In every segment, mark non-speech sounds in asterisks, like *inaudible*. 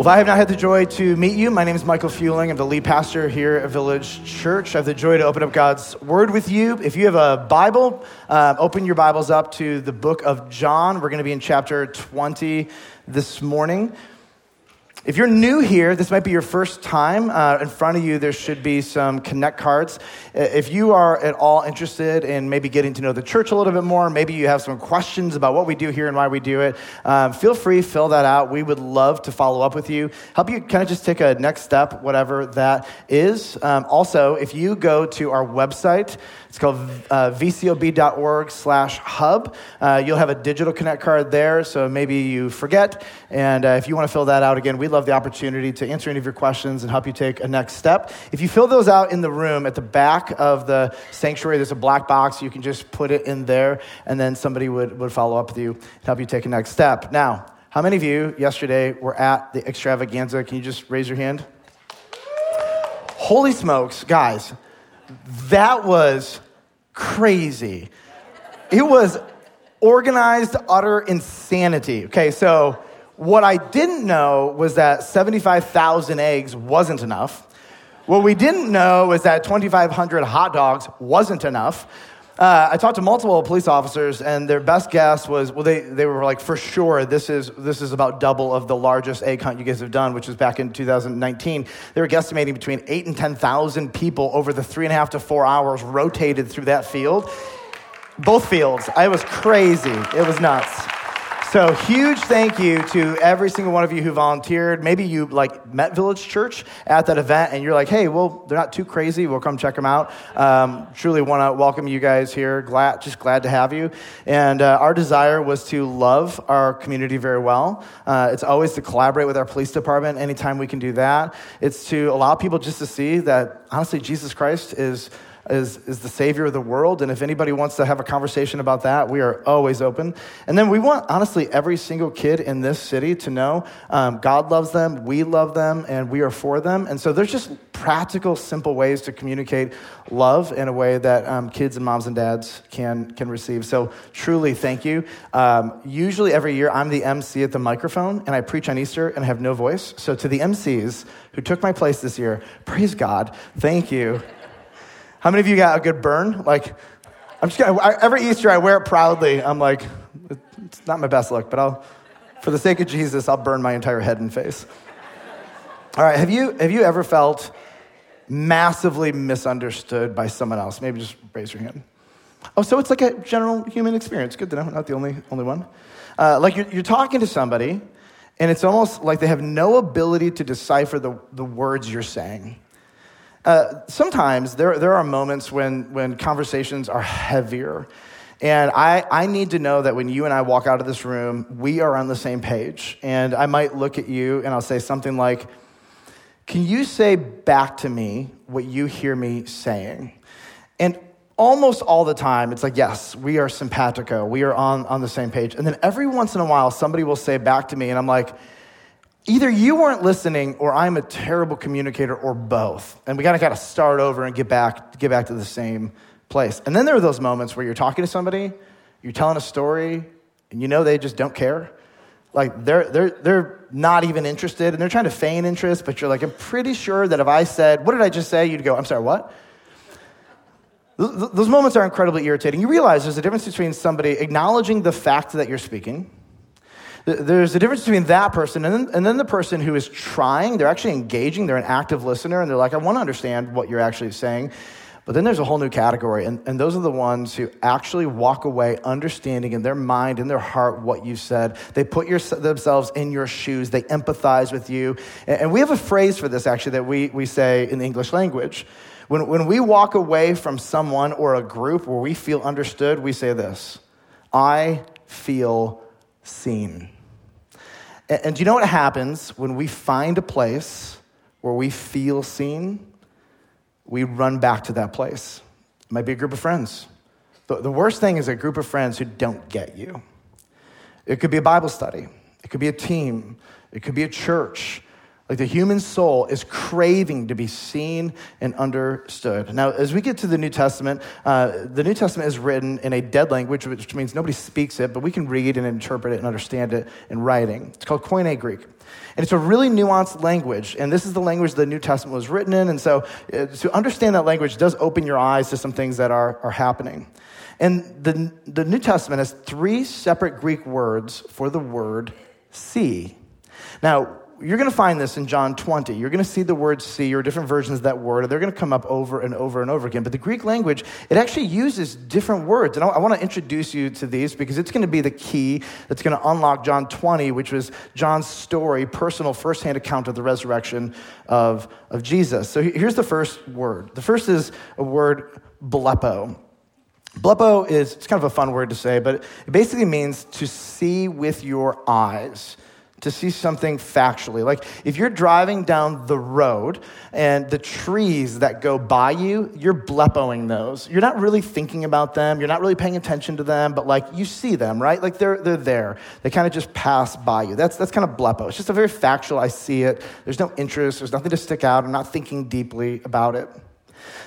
Well, if I have not had the joy to meet you, my name is Michael Fuelling. I'm the lead pastor here at Village Church. I have the joy to open up God's Word with you. If you have a Bible, uh, open your Bibles up to the book of John. We're going to be in chapter 20 this morning. If you're new here, this might be your first time. Uh, in front of you, there should be some connect cards. If you are at all interested in maybe getting to know the church a little bit more, maybe you have some questions about what we do here and why we do it, um, feel free, fill that out. We would love to follow up with you, help you kind of just take a next step, whatever that is. Um, also, if you go to our website, it's called uh, vcob.org slash hub. Uh, you'll have a digital connect card there, so maybe you forget. And uh, if you want to fill that out again, we'd love the opportunity to answer any of your questions and help you take a next step. If you fill those out in the room at the back of the sanctuary, there's a black box. You can just put it in there, and then somebody would, would follow up with you and help you take a next step. Now, how many of you yesterday were at the extravaganza? Can you just raise your hand? Holy smokes, guys. That was crazy. It was organized, utter insanity. Okay, so what I didn't know was that 75,000 eggs wasn't enough. What we didn't know was that 2,500 hot dogs wasn't enough. Uh, I talked to multiple police officers, and their best guess was well, they, they were like, for sure, this is, this is about double of the largest egg hunt you guys have done, which was back in 2019. They were guesstimating between eight and 10,000 people over the three and a half to four hours rotated through that field. Both fields. It was crazy. It was nuts. So huge thank you to every single one of you who volunteered. Maybe you like met Village Church at that event and you're like, hey, well, they're not too crazy. We'll come check them out. Um, truly want to welcome you guys here. Glad, just glad to have you. And uh, our desire was to love our community very well. Uh, it's always to collaborate with our police department anytime we can do that. It's to allow people just to see that honestly, Jesus Christ is is, is the Savior of the world. And if anybody wants to have a conversation about that, we are always open. And then we want, honestly, every single kid in this city to know um, God loves them, we love them, and we are for them. And so there's just practical, simple ways to communicate love in a way that um, kids and moms and dads can, can receive. So truly, thank you. Um, usually every year, I'm the MC at the microphone, and I preach on Easter and have no voice. So to the MCs who took my place this year, praise God. Thank you. How many of you got a good burn? Like, I'm just gonna, every Easter I wear it proudly. I'm like, it's not my best look, but I'll, for the sake of Jesus, I'll burn my entire head and face. All right, have you, have you ever felt massively misunderstood by someone else? Maybe just raise your hand. Oh, so it's like a general human experience. Good to know, not the only, only one. Uh, like you're, you're talking to somebody, and it's almost like they have no ability to decipher the, the words you're saying. Uh, sometimes there, there are moments when, when conversations are heavier. And I, I need to know that when you and I walk out of this room, we are on the same page. And I might look at you and I'll say something like, Can you say back to me what you hear me saying? And almost all the time, it's like, Yes, we are simpatico. We are on, on the same page. And then every once in a while, somebody will say back to me, and I'm like, Either you weren't listening or I'm a terrible communicator or both. And we gotta kind of start over and get back, get back to the same place. And then there are those moments where you're talking to somebody, you're telling a story, and you know they just don't care. Like they're, they're, they're not even interested and they're trying to feign interest, but you're like, I'm pretty sure that if I said, What did I just say? You'd go, I'm sorry, what? Those moments are incredibly irritating. You realize there's a difference between somebody acknowledging the fact that you're speaking there's a difference between that person and then, and then the person who is trying, they're actually engaging, they're an active listener, and they're like, I want to understand what you're actually saying. But then there's a whole new category, and, and those are the ones who actually walk away understanding in their mind, in their heart, what you said. They put your, themselves in your shoes, they empathize with you. And, and we have a phrase for this actually that we, we say in the English language. When, when we walk away from someone or a group where we feel understood, we say this I feel seen. And, and do you know what happens when we find a place where we feel seen? We run back to that place. It might be a group of friends. The, the worst thing is a group of friends who don't get you. It could be a Bible study, it could be a team, it could be a church. Like the human soul is craving to be seen and understood. Now, as we get to the New Testament, uh, the New Testament is written in a dead language, which means nobody speaks it, but we can read and interpret it and understand it in writing. It's called Koine Greek. And it's a really nuanced language. And this is the language the New Testament was written in. And so uh, to understand that language does open your eyes to some things that are, are happening. And the, the New Testament has three separate Greek words for the word see. Now, you're going to find this in John 20. You're going to see the word see or different versions of that word. They're going to come up over and over and over again. But the Greek language, it actually uses different words. And I, I want to introduce you to these because it's going to be the key that's going to unlock John 20, which was John's story, personal firsthand account of the resurrection of, of Jesus. So here's the first word. The first is a word, blepo. Blepo is, it's kind of a fun word to say, but it basically means to see with your eyes to see something factually. Like if you're driving down the road and the trees that go by you, you're blepoing those. You're not really thinking about them, you're not really paying attention to them, but like you see them, right? Like they're, they're there. They kind of just pass by you. That's, that's kind of blepo. It's just a very factual, I see it. There's no interest, there's nothing to stick out. I'm not thinking deeply about it.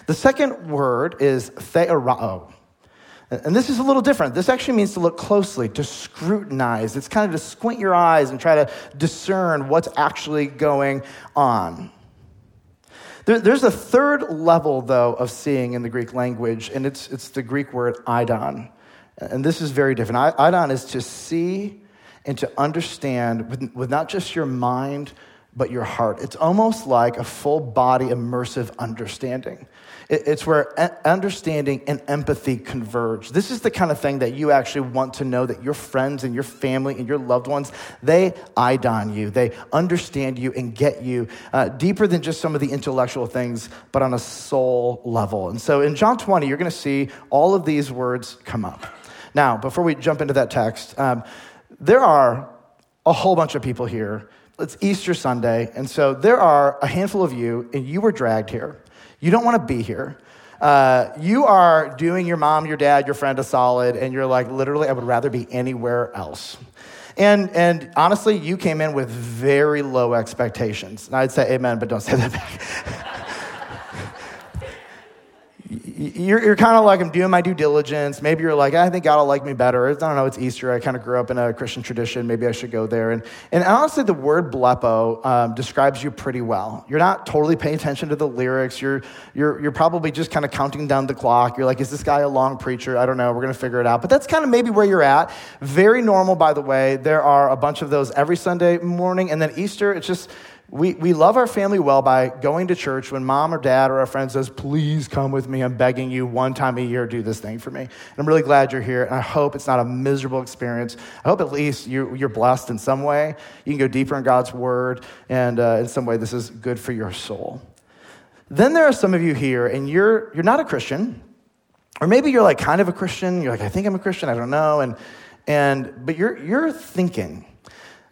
The second word is theorao. Oh, And this is a little different. This actually means to look closely, to scrutinize. It's kind of to squint your eyes and try to discern what's actually going on. there's a third level, though, of seeing in the Greek language, and it's, it's the Greek word eidon. And this is very different. Eidon is to see and to understand with, with not just your mind, but your heart. It's almost like a full body immersive understanding. It's where understanding and empathy converge. This is the kind of thing that you actually want to know that your friends and your family and your loved ones, they eidon you. They understand you and get you uh, deeper than just some of the intellectual things, but on a soul level. And so in John 20, you're going to see all of these words come up. Now, before we jump into that text, um, there are a whole bunch of people here. It's Easter Sunday, and so there are a handful of you, and you were dragged here. You don't want to be here. Uh, you are doing your mom, your dad, your friend a solid, and you're like, literally, I would rather be anywhere else. And, and honestly, you came in with very low expectations. And I'd say amen, but don't say that back. *laughs* you're, you're kind of like, I'm doing my due diligence. Maybe you're like, I think God will like me better. I don't know, it's Easter. I kind of grew up in a Christian tradition. Maybe I should go there. And, and honestly, the word blepo um, describes you pretty well. You're not totally paying attention to the lyrics. You're, you're, you're probably just kind of counting down the clock. You're like, is this guy a long preacher? I don't know. We're going to figure it out. But that's kind of maybe where you're at. Very normal, by the way. There are a bunch of those every Sunday morning. And then Easter, it's just, we, we love our family well by going to church when mom or dad or a friend says, Please come with me. I'm begging you one time a year, do this thing for me. And I'm really glad you're here. And I hope it's not a miserable experience. I hope at least you, you're blessed in some way. You can go deeper in God's word. And uh, in some way, this is good for your soul. Then there are some of you here, and you're, you're not a Christian. Or maybe you're like kind of a Christian. You're like, I think I'm a Christian. I don't know. And, and, but you're, you're thinking,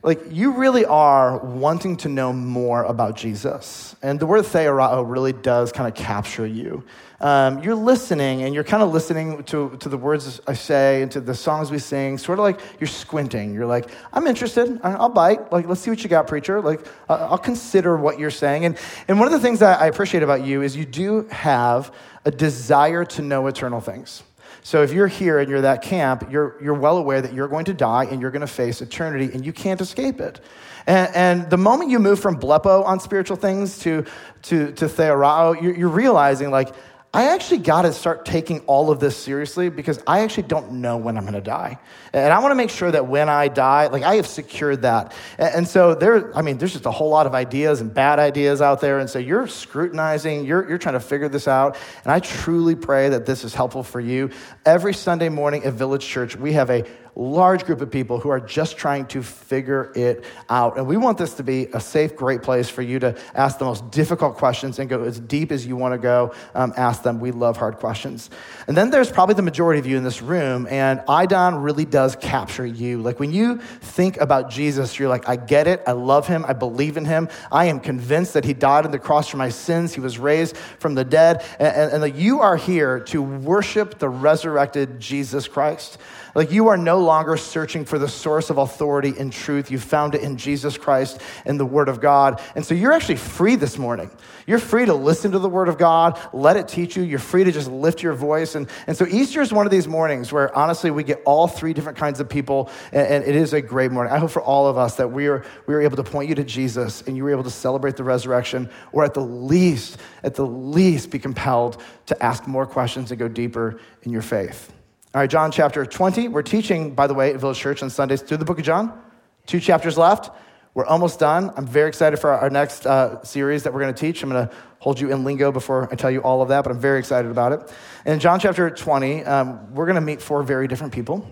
like you really are wanting to know more about Jesus. And the word theorao really does kind of capture you. Um, you're listening and you're kind of listening to, to the words I say and to the songs we sing, sort of like you're squinting. You're like, I'm interested. I'll bite. Like, let's see what you got, preacher. Like, I'll consider what you're saying. And, and one of the things that I appreciate about you is you do have a desire to know eternal things. So if you're here and you're that camp, you're, you're well aware that you're going to die and you're going to face eternity and you can't escape it. And, and the moment you move from blepo on spiritual things to, to, to theorao, you're, you're realizing like, I actually got to start taking all of this seriously because I actually don't know when I'm going to die. And I want to make sure that when I die, like I have secured that. And so there, I mean, there's just a whole lot of ideas and bad ideas out there. And so you're scrutinizing, you're, you're trying to figure this out. And I truly pray that this is helpful for you. Every Sunday morning at Village Church, we have a large group of people who are just trying to figure it out. And we want this to be a safe, great place for you to ask the most difficult questions and go as deep as you want to go, um, ask them. We love hard questions. And then there's probably the majority of you in this room, and eidon really does capture you. Like when you think about Jesus, you're like, I get it. I love him. I believe in him. I am convinced that he died on the cross for my sins. He was raised from the dead. And, and, and like you are here to worship the resurrected Jesus Christ. Like you are no longer searching for the source of authority and truth. You found it in Jesus Christ and the Word of God. And so you're actually free this morning. You're free to listen to the Word of God, let it teach you. You're free to just lift your voice. And, and so Easter is one of these mornings where honestly we get all three different kinds of people, and, and it is a great morning. I hope for all of us that we are, we are able to point you to Jesus and you were able to celebrate the resurrection, or at the least, at the least, be compelled to ask more questions and go deeper in your faith. All right, John chapter 20. We're teaching, by the way, at Village Church on Sundays through the book of John. Two chapters left. We're almost done. I'm very excited for our next uh, series that we're going to teach. I'm going to hold you in lingo before I tell you all of that, but I'm very excited about it. In John chapter 20, um, we're going to meet four very different people.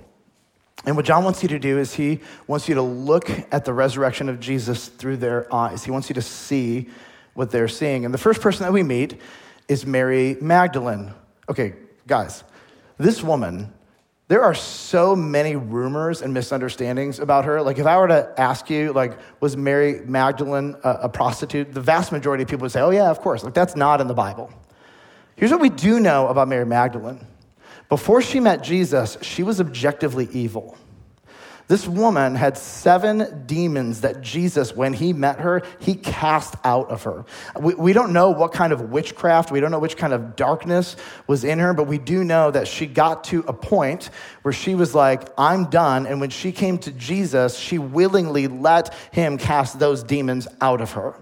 And what John wants you to do is he wants you to look at the resurrection of Jesus through their eyes. He wants you to see what they're seeing. And the first person that we meet is Mary Magdalene. Okay, guys, this woman, there are so many rumors and misunderstandings about her. Like, if I were to ask you, like, was Mary Magdalene a, a prostitute? The vast majority of people would say, oh, yeah, of course. Like, that's not in the Bible. Here's what we do know about Mary Magdalene. Before she met Jesus, she was objectively evil. This woman had seven demons that Jesus, when he met her, he cast out of her. We, we, don't know what kind of witchcraft, we don't know which kind of darkness was in her, but we do know that she got to a point where she was like, I'm done. And when she came to Jesus, she willingly let him cast those demons out of her.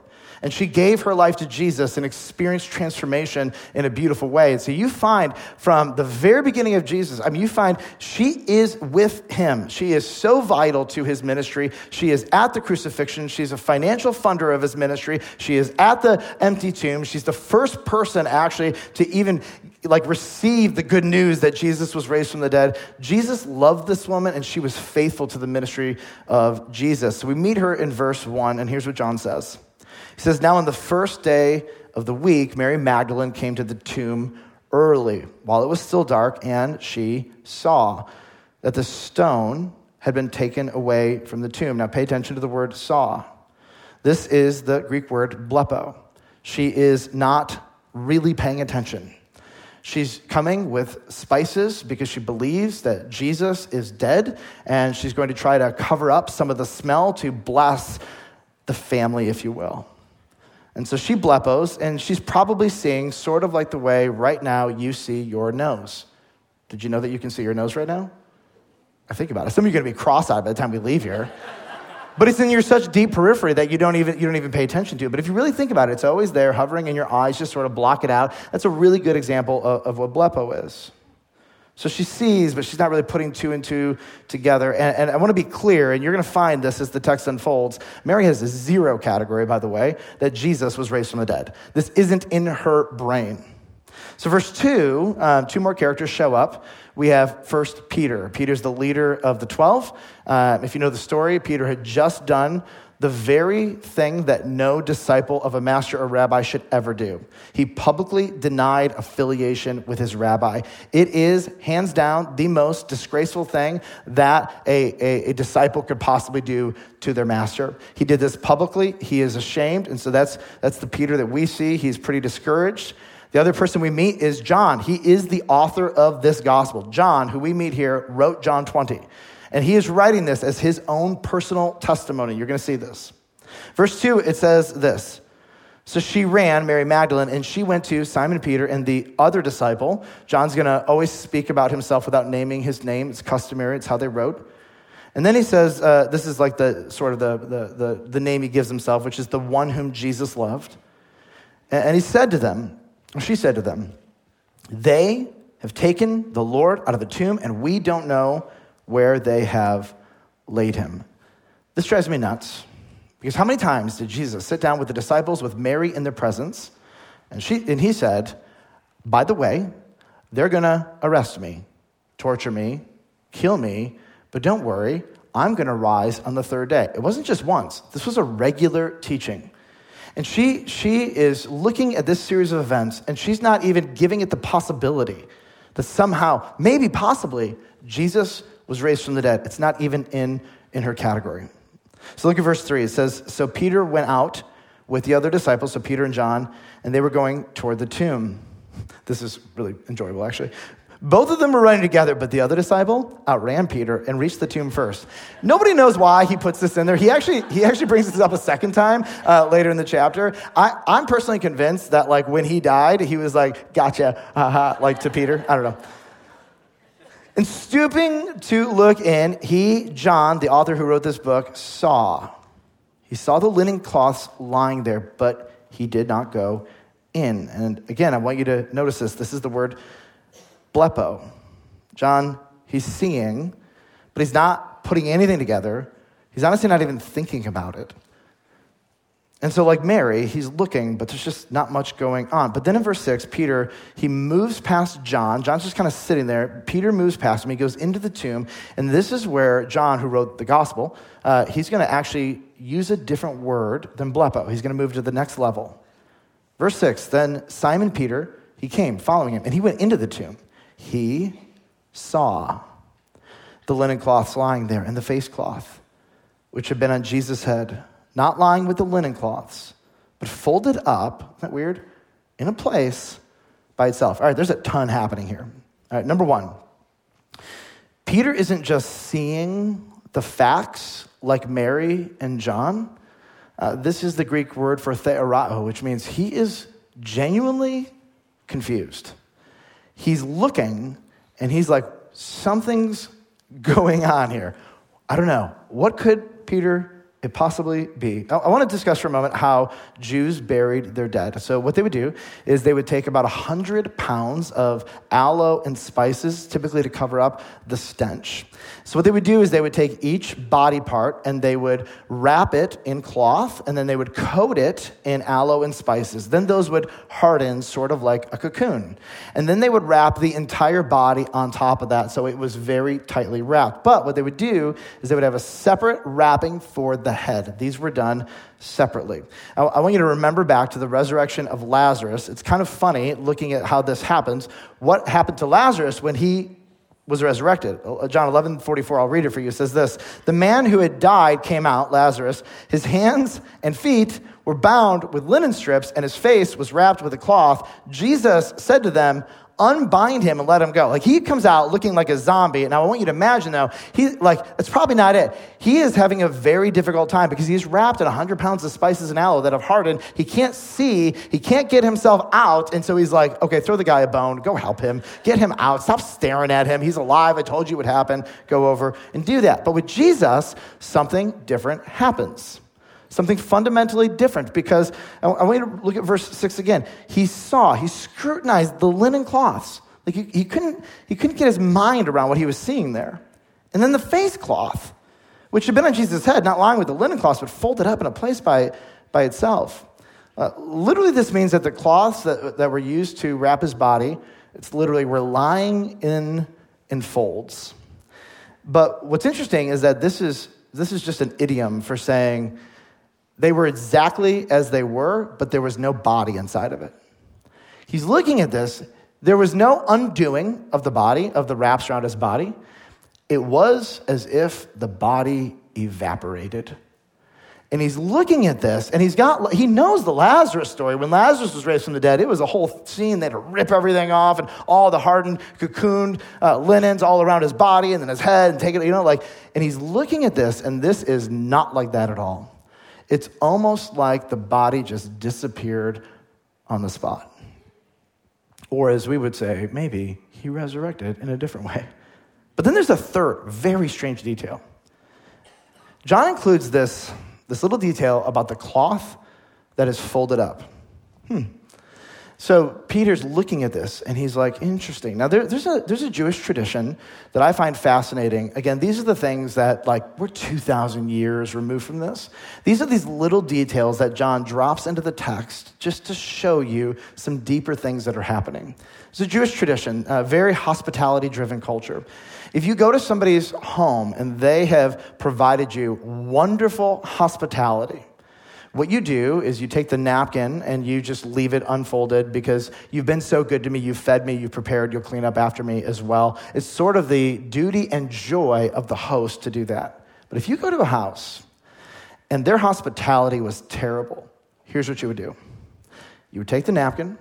And she gave her life to Jesus and experienced transformation in a beautiful way. And so you find from the very beginning of Jesus, I mean, you find she is with him. She is so vital to his ministry. She is at the crucifixion. She's a financial funder of his ministry. She is at the empty tomb. She's the first person actually to even like receive the good news that Jesus was raised from the dead. Jesus loved this woman and she was faithful to the ministry of Jesus. So we meet her in verse one, and here's what John says. He says, Now on the first day of the week, Mary Magdalene came to the tomb early while it was still dark, and she saw that the stone had been taken away from the tomb. Now pay attention to the word saw. This is the Greek word blepo. She is not really paying attention. She's coming with spices because she believes that Jesus is dead, and she's going to try to cover up some of the smell to bless the family, if you will. And so she blepos, and she's probably seeing sort of like the way right now you see your nose. Did you know that you can see your nose right now? I think about it. Some of you are going to be cross-eyed by the time we leave here. but it's in your such deep periphery that you don't even you don't even pay attention to it. But if you really think about it, it's always there, hovering in your eyes, just sort of block it out. That's a really good example of, of what blepo is. So she sees, but she's not really putting two and two together. And, and I want to be clear, and you're going to find this as the text unfolds. Mary has a zero category, by the way, that Jesus was raised from the dead. This isn't in her brain. So, verse two, uh, two more characters show up. We have first Peter. Peter's the leader of the 12. Uh, if you know the story, Peter had just done the very thing that no disciple of a master or rabbi should ever do. He publicly denied affiliation with his rabbi. It is, hands down, the most disgraceful thing that a, a, a, disciple could possibly do to their master. He did this publicly. He is ashamed. And so that's, that's the Peter that we see. He's pretty discouraged. The other person we meet is John. He is the author of this gospel. John, who we meet here, wrote John 20. And he is writing this as his own personal testimony. You're going to see this. Verse 2, it says this. So she ran, Mary Magdalene, and she went to Simon Peter and the other disciple. John's going to always speak about himself without naming his name. It's customary, it's how they wrote. And then he says, uh, this is like the sort of the, the, the, the, name he gives himself, which is the one whom Jesus loved. And, and he said to them, she said to them, they have taken the Lord out of the tomb, and we don't know where they have laid him. This drives me nuts because how many times did Jesus sit down with the disciples with Mary in their presence? And, she, and he said, By the way, they're going to arrest me, torture me, kill me, but don't worry, I'm going to rise on the third day. It wasn't just once, this was a regular teaching. And she, she is looking at this series of events, and she's not even giving it the possibility that somehow, maybe possibly, Jesus was raised from the dead. It's not even in, in her category. So look at verse 3. It says So Peter went out with the other disciples, so Peter and John, and they were going toward the tomb. This is really enjoyable, actually. Both of them were running together, but the other disciple outran Peter and reached the tomb first. Nobody knows why he puts this in there. He actually, he actually brings this up a second time uh, later in the chapter. I, I'm personally convinced that, like, when he died, he was like, gotcha, haha, like to Peter. I don't know. And stooping to look in, he, John, the author who wrote this book, saw. He saw the linen cloths lying there, but he did not go in. And again, I want you to notice this. This is the word blepo. John, he's seeing, but he's not putting anything together. He's honestly not even thinking about it. And so, like Mary, he's looking, but there's just not much going on. But then in verse 6, Peter, he moves past John. John's just kind of sitting there. Peter moves past him. He goes into the tomb. And this is where John, who wrote the gospel, uh, he's going to actually use a different word than blepo. He's going to move to the next level. Verse 6 Then Simon Peter, he came following him, and he went into the tomb he saw the linen cloths lying there and the face cloth, which had been on Jesus' head, not lying with the linen cloths, but folded up, isn't that weird? In a place by itself. All right, there's a ton happening here. All right, number one, Peter isn't just seeing the facts like Mary and John. Uh, this is the Greek word for theorao, which means he is genuinely confused he's looking and he's like, something's *laughs* going on here. I don't know. What could Peter it possibly be? I want to discuss for a moment how Jews buried their dead. So, what they would do is they would take about 100 pounds of aloe and spices, typically to cover up the stench. So, what they would do is they would take each body part and they would wrap it in cloth and then they would coat it in aloe and spices. Then those would harden sort of like a cocoon. And then they would wrap the entire body on top of that so it was very tightly wrapped. But what they would do is they would have a separate wrapping for the head. These were done separately. I, I want you to remember back to the resurrection of Lazarus. It's kind of funny looking at how this happens. What happened to Lazarus when he was resurrected. Uh, John 11, 44, I'll read it for you. Says this The man who had died came out, Lazarus. His hands and feet were bound with linen strips, and his face was wrapped with a cloth. Jesus said to them, unbind him and let him go. Like he comes out looking like a zombie. Now I want you to imagine though, he like that's probably not it. He is having a very difficult time because he's wrapped in 100 pounds of spices and aloe that have hardened. He can't see. He can't get himself out, and so he's like, okay, throw the guy a bone. Go help him. Get him out. Stop staring at him. He's alive. I told you what happened. Go over and do that. But with Jesus, something different happens. Something fundamentally different because I want you to look at verse 6 again. He saw, he scrutinized the linen cloths. Like he, he, couldn't, he couldn't get his mind around what he was seeing there. And then the face cloth, which had been on Jesus' head, not lying with the linen cloths, but folded up in a place by, by itself. Uh, literally, this means that the cloths that, that were used to wrap his body, it's literally were lying in, in folds. But what's interesting is that this is, this is just an idiom for saying they were exactly as they were, but there was no body inside of it. He's looking at this. There was no undoing of the body, of the wraps around his body. It was as if the body evaporated. And he's looking at this, and he's got, he knows the Lazarus story. When Lazarus was raised from the dead, it was a whole scene. They had to rip everything off, and all the hardened, cocooned uh, linens all around his body, and then his head, and take it, you know, like, and he's looking at this, and this is not like that at all. It's almost like the body just disappeared on the spot. Or, as we would say, maybe he resurrected in a different way. But then there's a third very strange detail. John includes this, this little detail about the cloth that is folded up. Hmm. So Peter's looking at this and he's like, interesting. Now, there, there's, a, there's a Jewish tradition that I find fascinating. Again, these are the things that, like, we're 2,000 years removed from this. These are these little details that John drops into the text just to show you some deeper things that are happening. It's a Jewish tradition, a very hospitality driven culture. If you go to somebody's home and they have provided you wonderful hospitality, what you do is you take the napkin and you just leave it unfolded because you've been so good to me, you've fed me, you've prepared, you'll clean up after me as well. It's sort of the duty and joy of the host to do that. But if you go to a house and their hospitality was terrible, here's what you would do you would take the napkin,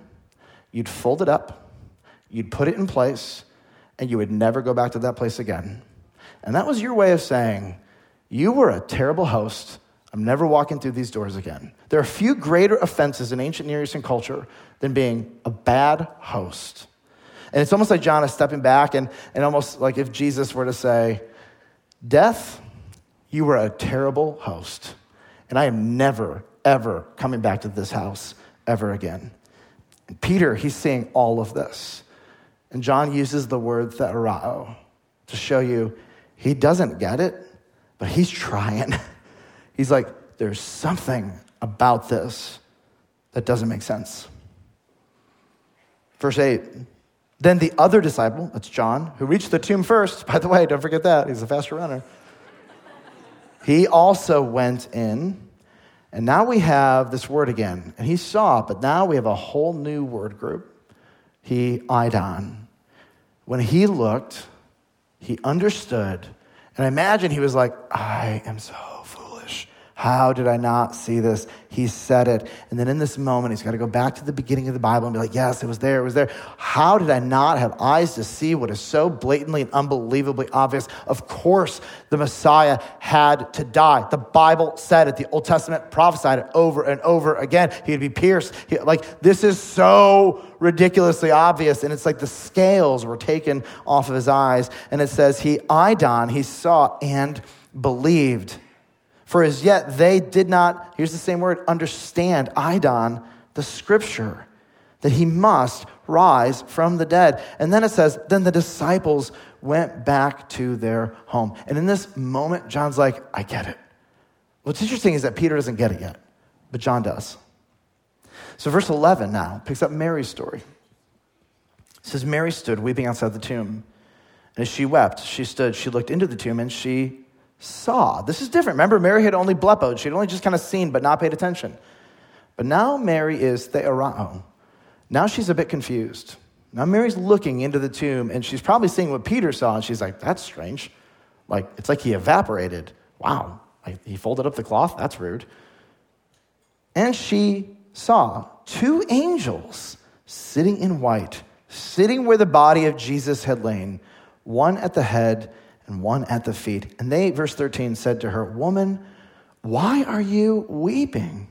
you'd fold it up, you'd put it in place, and you would never go back to that place again. And that was your way of saying, You were a terrible host. I'm never walking through these doors again. There are few greater offenses in ancient Near Eastern culture than being a bad host. And it's almost like John is stepping back, and, and almost like if Jesus were to say, Death, you were a terrible host, and I am never, ever coming back to this house ever again. And Peter, he's seeing all of this. And John uses the word theorao to show you he doesn't get it, but he's trying. *laughs* He's like, there's something about this that doesn't make sense. Verse 8 Then the other disciple, that's John, who reached the tomb first, *laughs* by the way, don't forget that, he's a faster runner. he also went in, and now we have this word again. And he saw, but now we have a whole new word group. He eidon. When he looked, he understood, and I imagine he was like, I am so how did I not see this? He said it. And then in this moment, he's got to go back to the beginning of the Bible and be like, yes, it was there, it was there. How did I not have eyes to see what is so blatantly and unbelievably obvious? Of course, the Messiah had to die. The Bible said it, the Old Testament prophesied it over and over again. He'd be pierced. He, like, this is so ridiculously obvious. And it's like the scales were taken off of his eyes. And it says, he eidon, he saw and believed. For as yet they did not, here's the same word, understand, eidon, the scripture, that he must rise from the dead. And then it says, then the disciples went back to their home. And in this moment, John's like, I get it. What's interesting is that Peter doesn't get it yet, but John does. So, verse 11 now picks up Mary's story. It says, Mary stood weeping outside the tomb. And as she wept, she stood, she looked into the tomb, and she saw. This is different. Remember, Mary had only blepoed. She had only just kind of seen but not paid attention. But now Mary is theorao. Oh, now she's a bit confused. Now Mary's looking into the tomb and she's probably seeing what Peter saw and she's like, that's strange. Like, it's like he evaporated. Wow. he folded up the cloth? That's rude. And she saw two angels sitting in white, sitting where the body of Jesus had lain, one at the head and one at the feet. And they, verse 13, said to her, Woman, why are you weeping?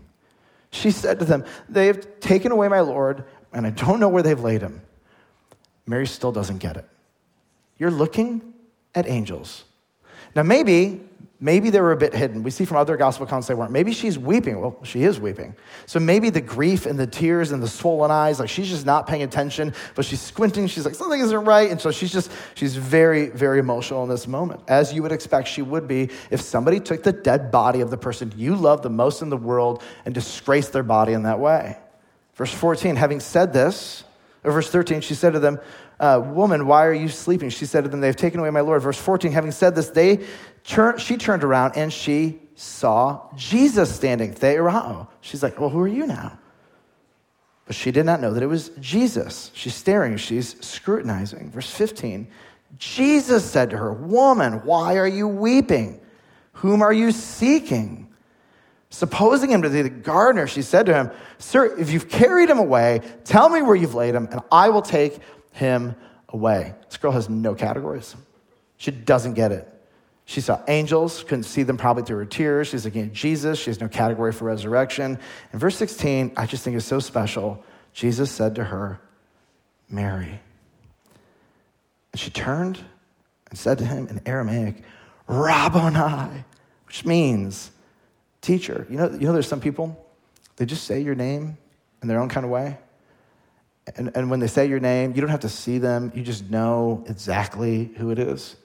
She said to them, They have taken away my Lord, and I don't know where they've laid him. Mary still doesn't get it. You're looking at angels. Now, maybe Maybe they were a bit hidden. We see from other gospel accounts they weren't. Maybe she's weeping. Well, she is weeping. So maybe the grief and the tears and the swollen eyes, like she's just not paying attention, but she's squinting. She's like, something isn't right. And so she's just, she's very, very emotional in this moment, as you would expect she would be if somebody took the dead body of the person you love the most in the world and disgraced their body in that way. Verse 14, having said this, or verse 13, she said to them, uh, Woman, why are you sleeping? She said to them, They've taken away my Lord. Verse 14, having said this, they turn, she turned around and she saw Jesus standing. Theorao. She's like, Well, who are you now? But she did not know that it was Jesus. She's staring, she's scrutinizing. Verse 15, Jesus said to her, Woman, why are you weeping? Whom are you seeking? Supposing him to be the gardener, she said to him, Sir, if you've carried him away, tell me where you've laid him, and I will take him away. This girl has no categories. She doesn't get it. She saw angels, couldn't see them probably through her tears. She's looking at Jesus. She has no category for resurrection. In verse 16, I just think is so special. Jesus said to her, Mary. And she turned and said to him in Aramaic, Rabboni, which means teacher. You know, you know there's some people, they just say your name in their own kind of way. And, and when they say your name, you don't have to see them, you just know exactly who it is.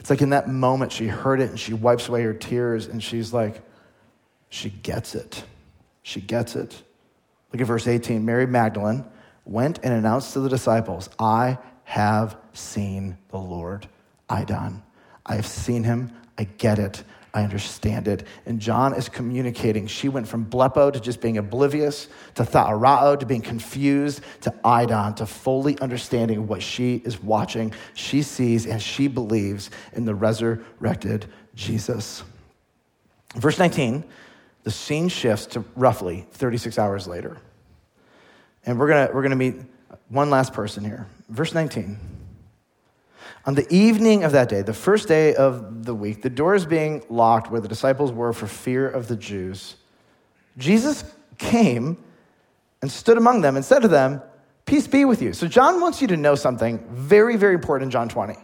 It's like in that moment, she heard it and she wipes away her tears and she's like, she gets it. She gets it. Look at verse 18. Mary Magdalene went and announced to the disciples, I have seen the Lord. Eidon. I have seen him. I get it. I understand it. And John is communicating. She went from blepo to just being oblivious, to theorao, to being confused, to eidon, to fully understanding what she is watching. She sees and she believes in the resurrected Jesus. Verse 19, the scene shifts to roughly 36 hours later. And we're going to we're going to meet one last person here. Verse 19. On the evening of that day, the first day of the week, the doors being locked where the disciples were for fear of the Jews, Jesus came and stood among them and said to them, Peace be with you. So, John wants you to know something very, very important in John 20.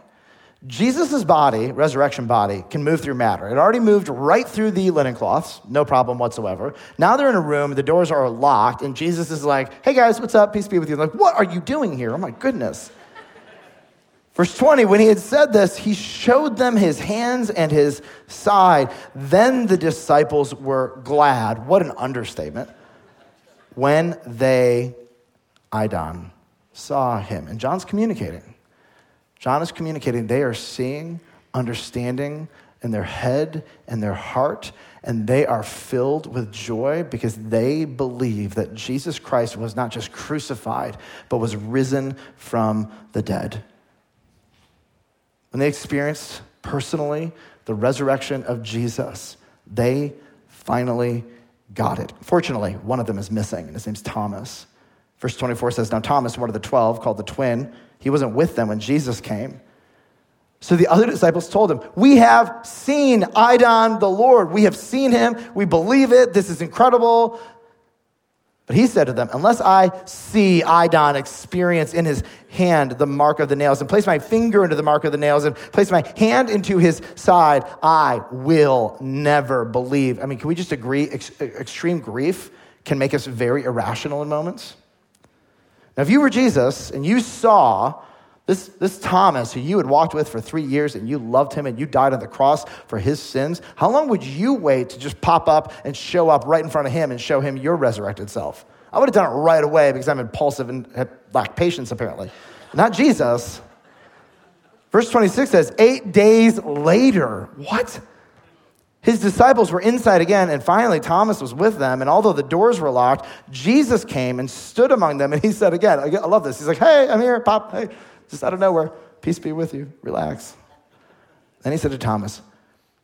Jesus' body, resurrection body, can move through matter. It already moved right through the linen cloths, no problem whatsoever. Now they're in a room, the doors are locked, and Jesus is like, Hey guys, what's up? Peace be with you. like, what are you doing here? Oh my goodness. Verse 20, when he had said this, he showed them his hands and his side. Then the disciples were glad. What an understatement. When they, Eidon, saw him. And John's communicating. John is communicating. They are seeing, understanding in their head and their heart, and they are filled with joy because they believe that Jesus Christ was not just crucified, but was risen from the dead. When they experienced personally the resurrection of Jesus, they finally got it. Fortunately, one of them is missing, and his name's Thomas. Verse 24 says, Now Thomas, one of the twelve, called the twin, he wasn't with them when Jesus came. So the other disciples told him, We have seen Eidon the Lord. We have seen him. We believe it. This is incredible. But he said to them, Unless I see Eidon experience in his hand the mark of the nails, and place my finger into the mark of the nails, and place my hand into his side, I will never believe. I mean, can we just agree? Ex- extreme grief can make us very irrational in moments. Now, if you were Jesus and you saw this, this Thomas, who you had walked with for three years and you loved him and you died on the cross for his sins, how long would you wait to just pop up and show up right in front of him and show him your resurrected self? I would have done it right away because I'm impulsive and lack patience, apparently. Not Jesus. Verse 26 says, eight days later. What? His disciples were inside again, and finally Thomas was with them. And although the doors were locked, Jesus came and stood among them. And he said again, I love this. He's like, Hey, I'm here, Pop. Hey, just out of nowhere. Peace be with you. Relax. Then he said to Thomas,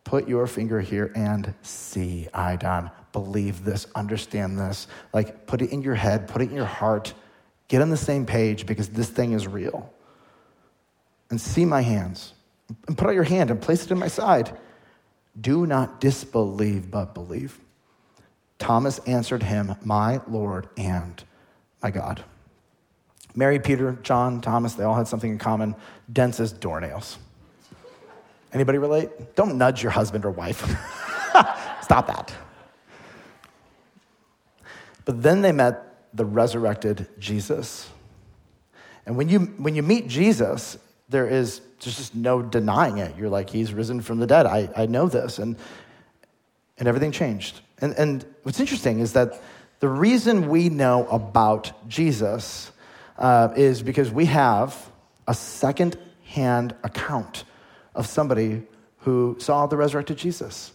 Put your finger here and see, Eidon. Believe this, understand this. Like, put it in your head, put it in your heart. Get on the same page because this thing is real. And see my hands. And put out your hand and place it in my side. Do not disbelieve, but believe. Thomas answered him, My Lord and my God. Mary, Peter, John, Thomas, they all had something in common dense as doornails. Anybody relate? Don't nudge your husband or wife. *laughs* Stop that. But then they met the resurrected Jesus. And when you, when you meet Jesus, there is there's just no denying it. You're like, he's risen from the dead. I, I know this. And, and everything changed. And, and what's interesting is that the reason we know about Jesus uh, is because we have a second hand account of somebody who saw the resurrected Jesus.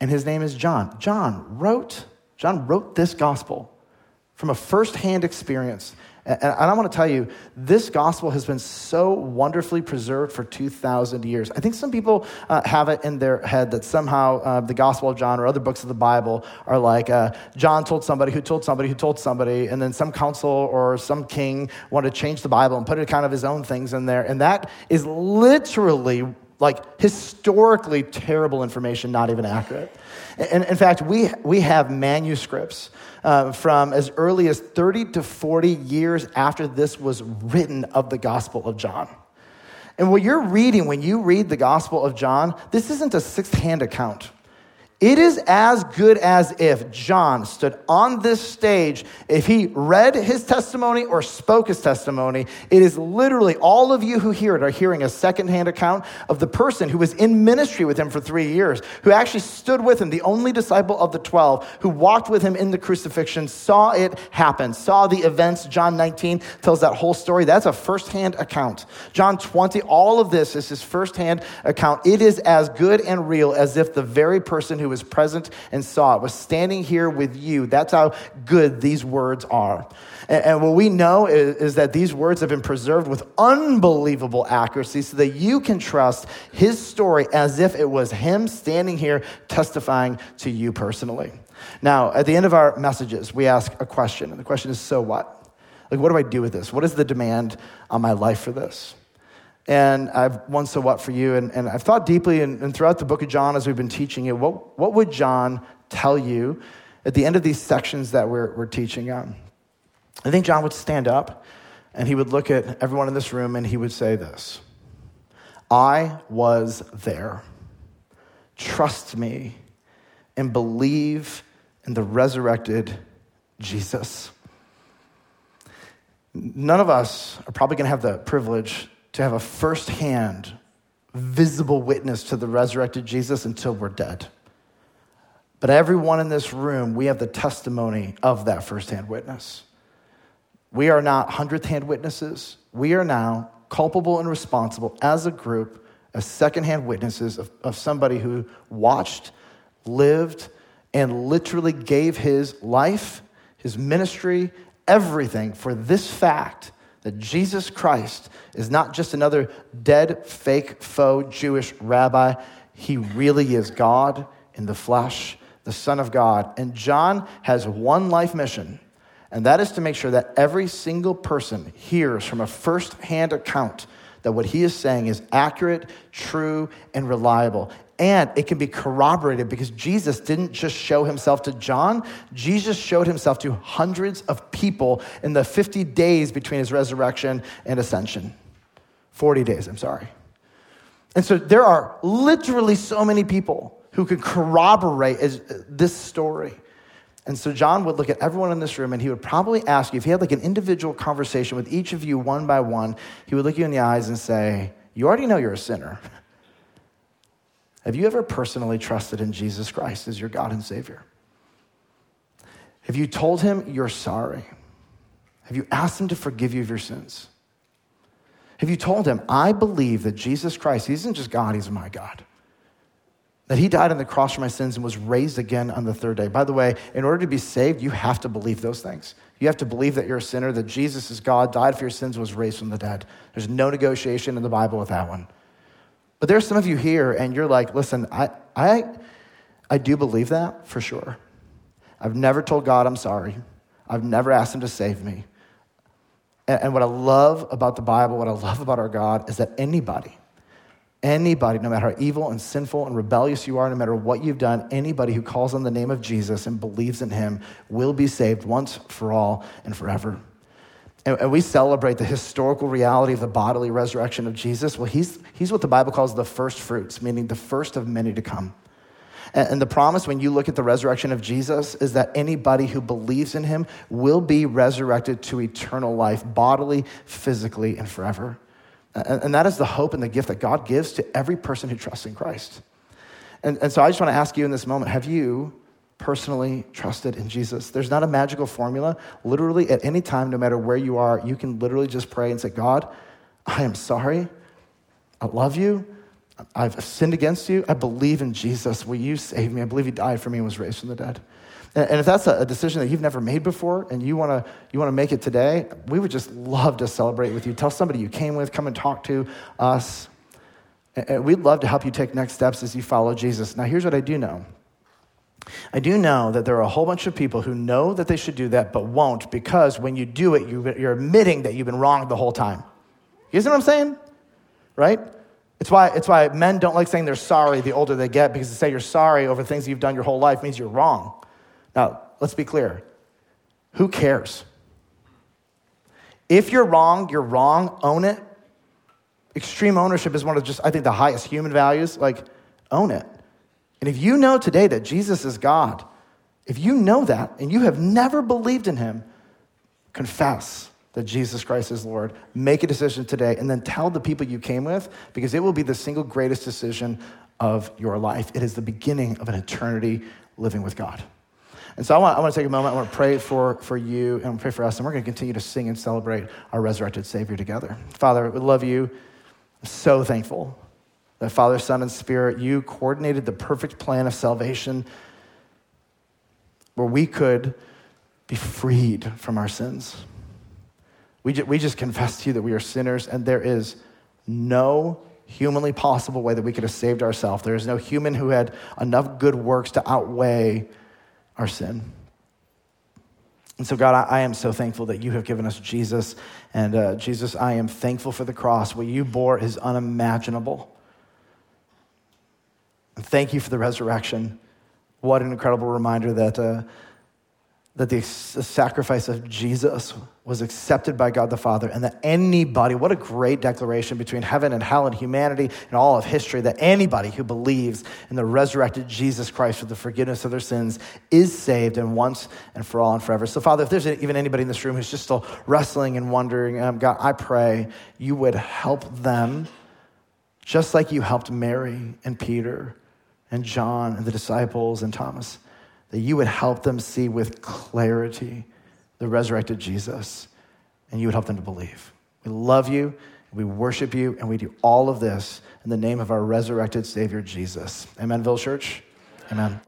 And his name is John. John wrote, John wrote this gospel from a first hand experience. And I want to tell you, this gospel has been so wonderfully preserved for 2,000 years. I think some people uh, have it in their head that somehow uh, the Gospel of John or other books of the Bible are like uh, John told somebody who told somebody who told somebody, and then some council or some king wanted to change the Bible and put it kind of his own things in there. And that is literally like historically terrible information, not even accurate. And in fact, we, we have manuscripts uh, from as early as 30 to 40 years after this was written of the Gospel of John. And what you're reading when you read the Gospel of John, this isn't a sixth hand account. It is as good as if John stood on this stage, if he read his testimony or spoke his testimony. It is literally all of you who hear it are hearing a secondhand account of the person who was in ministry with him for three years, who actually stood with him, the only disciple of the 12, who walked with him in the crucifixion, saw it happen, saw the events. John 19 tells that whole story. That's a firsthand account. John 20, all of this is his firsthand account. It is as good and real as if the very person who was present and saw it was standing here with you. That's how good these words are. And, and what we know is, is that these words have been preserved with unbelievable accuracy so that you can trust his story as if it was him standing here testifying to you personally. Now, at the end of our messages, we ask a question, and the question is so what? Like, what do I do with this? What is the demand on my life for this? And I've won so what for you. And, and I've thought deeply, and, and throughout the book of John, as we've been teaching it, what, what would John tell you at the end of these sections that we're, we're teaching on? I think John would stand up and he would look at everyone in this room and he would say this I was there. Trust me and believe in the resurrected Jesus. None of us are probably going to have the privilege to have a firsthand, visible witness to the resurrected Jesus until we're dead. But everyone in this room, we have the testimony of that firsthand witness. We are not hundredth hand witnesses. We are now culpable and responsible as a group as secondhand witnesses of, of somebody who watched, lived, and literally gave his life, his ministry, everything for this fact that Jesus Christ is not just another dead, fake, faux Jewish rabbi. He really is God in the flesh, the Son of God. And John has one life mission, and that is to make sure that every single person hears from a first hand account that what he is saying is accurate, true, and reliable. And it can be corroborated because Jesus didn't just show himself to John, Jesus showed himself to hundreds of people in the 50 days between his resurrection and ascension. 40 days, I'm sorry. And so there are literally so many people who can corroborate uh, this story. And so John would look at everyone in this room and he would probably ask you, if he had like an individual conversation with each of you one by one, he would look you in the eyes and say, You already know you're a sinner. *laughs* Have you ever personally trusted in Jesus Christ as your God and Savior? Have you told him you're sorry? Have you asked him to forgive you of your sins? Have you told him, I believe that Jesus Christ, he isn't just God, he's my God? That he died on the cross for my sins and was raised again on the third day. By the way, in order to be saved, you have to believe those things. You have to believe that you're a sinner, that Jesus is God, died for your sins, was raised from the dead. There's no negotiation in the Bible with that one. But there's some of you here, and you're like, listen, I, I, I do believe that for sure. I've never told God I'm sorry. I've never asked Him to save me. And, and what I love about the Bible, what I love about our God, is that anybody, anybody, no matter how evil and sinful and rebellious you are, no matter what you've done, anybody who calls on the name of Jesus and believes in Him will be saved once for all and forever. And, we celebrate the historical reality of the bodily resurrection of Jesus. Well, he's, he's what the Bible calls the first fruits, meaning the first of many to come. And, and the promise when you look at the resurrection of Jesus is that anybody who believes in him will be resurrected to eternal life, bodily, physically, and forever. And, and that is the hope and the gift that God gives to every person who trusts in Christ. And, and so I just want to ask you in this moment have you personally trusted in Jesus. There's not a magical formula. Literally, at any time, no matter where you are, you can literally just pray and say, God, I am sorry. I love you. I've sinned against you. I believe in Jesus. Will you save me? I believe he died for me and was raised from the dead. And if that's a decision that you've never made before and you want to you want to make it today, we would just love to celebrate with you. Tell somebody you came with, come and talk to us. And we'd love to help you take next steps as you follow Jesus. Now, here's what I do know I do know that there are a whole bunch of people who know that they should do that but won't because when you do it, you're admitting that you've been wrong the whole time. You see what I'm saying? Right? It's why, it's why men don't like saying they're sorry the older they get because to say you're sorry over things you've done your whole life means you're wrong. Now, let's be clear. Who cares? If you're wrong, you're wrong, own it. Extreme ownership is one of just, I think, the highest human values. Like, own it. And if you know today that Jesus is God, if you know that and you have never believed in him, confess that Jesus Christ is Lord. Make a decision today and then tell the people you came with because it will be the single greatest decision of your life. It is the beginning of an eternity living with God. And so I want, I want to take a moment. I want to pray for, for you and pray for us. And we're going to continue to sing and celebrate our resurrected Savior together. Father, we love you. I'm so thankful that Father, Son, and Spirit, you coordinated the perfect plan of salvation where we could be freed from our sins. We, ju- we just confess to you that we are sinners, and there is no humanly possible way that we could have saved ourselves. There is no human who had enough good works to outweigh our sin. And so, God, I, I am so thankful that you have given us Jesus. And uh, Jesus, I am thankful for the cross. What you bore is unimaginable. And thank you for the resurrection. What an incredible reminder that. Uh, that the sacrifice of Jesus was accepted by God the Father, and that anybody, what a great declaration between heaven and hell and humanity and all of history, that anybody who believes in the resurrected Jesus Christ for the forgiveness of their sins is saved and once and for all and forever. So, Father, if there's even anybody in this room who's just still wrestling and wondering, um, God, I pray you would help them just like you helped Mary and Peter and John and the disciples and Thomas that you would help them see with clarity the resurrected Jesus, and you would help them to believe. We love you, we worship you, and we do all of this in the name of our resurrected Savior, Jesus. Amen, Village Church? Amen.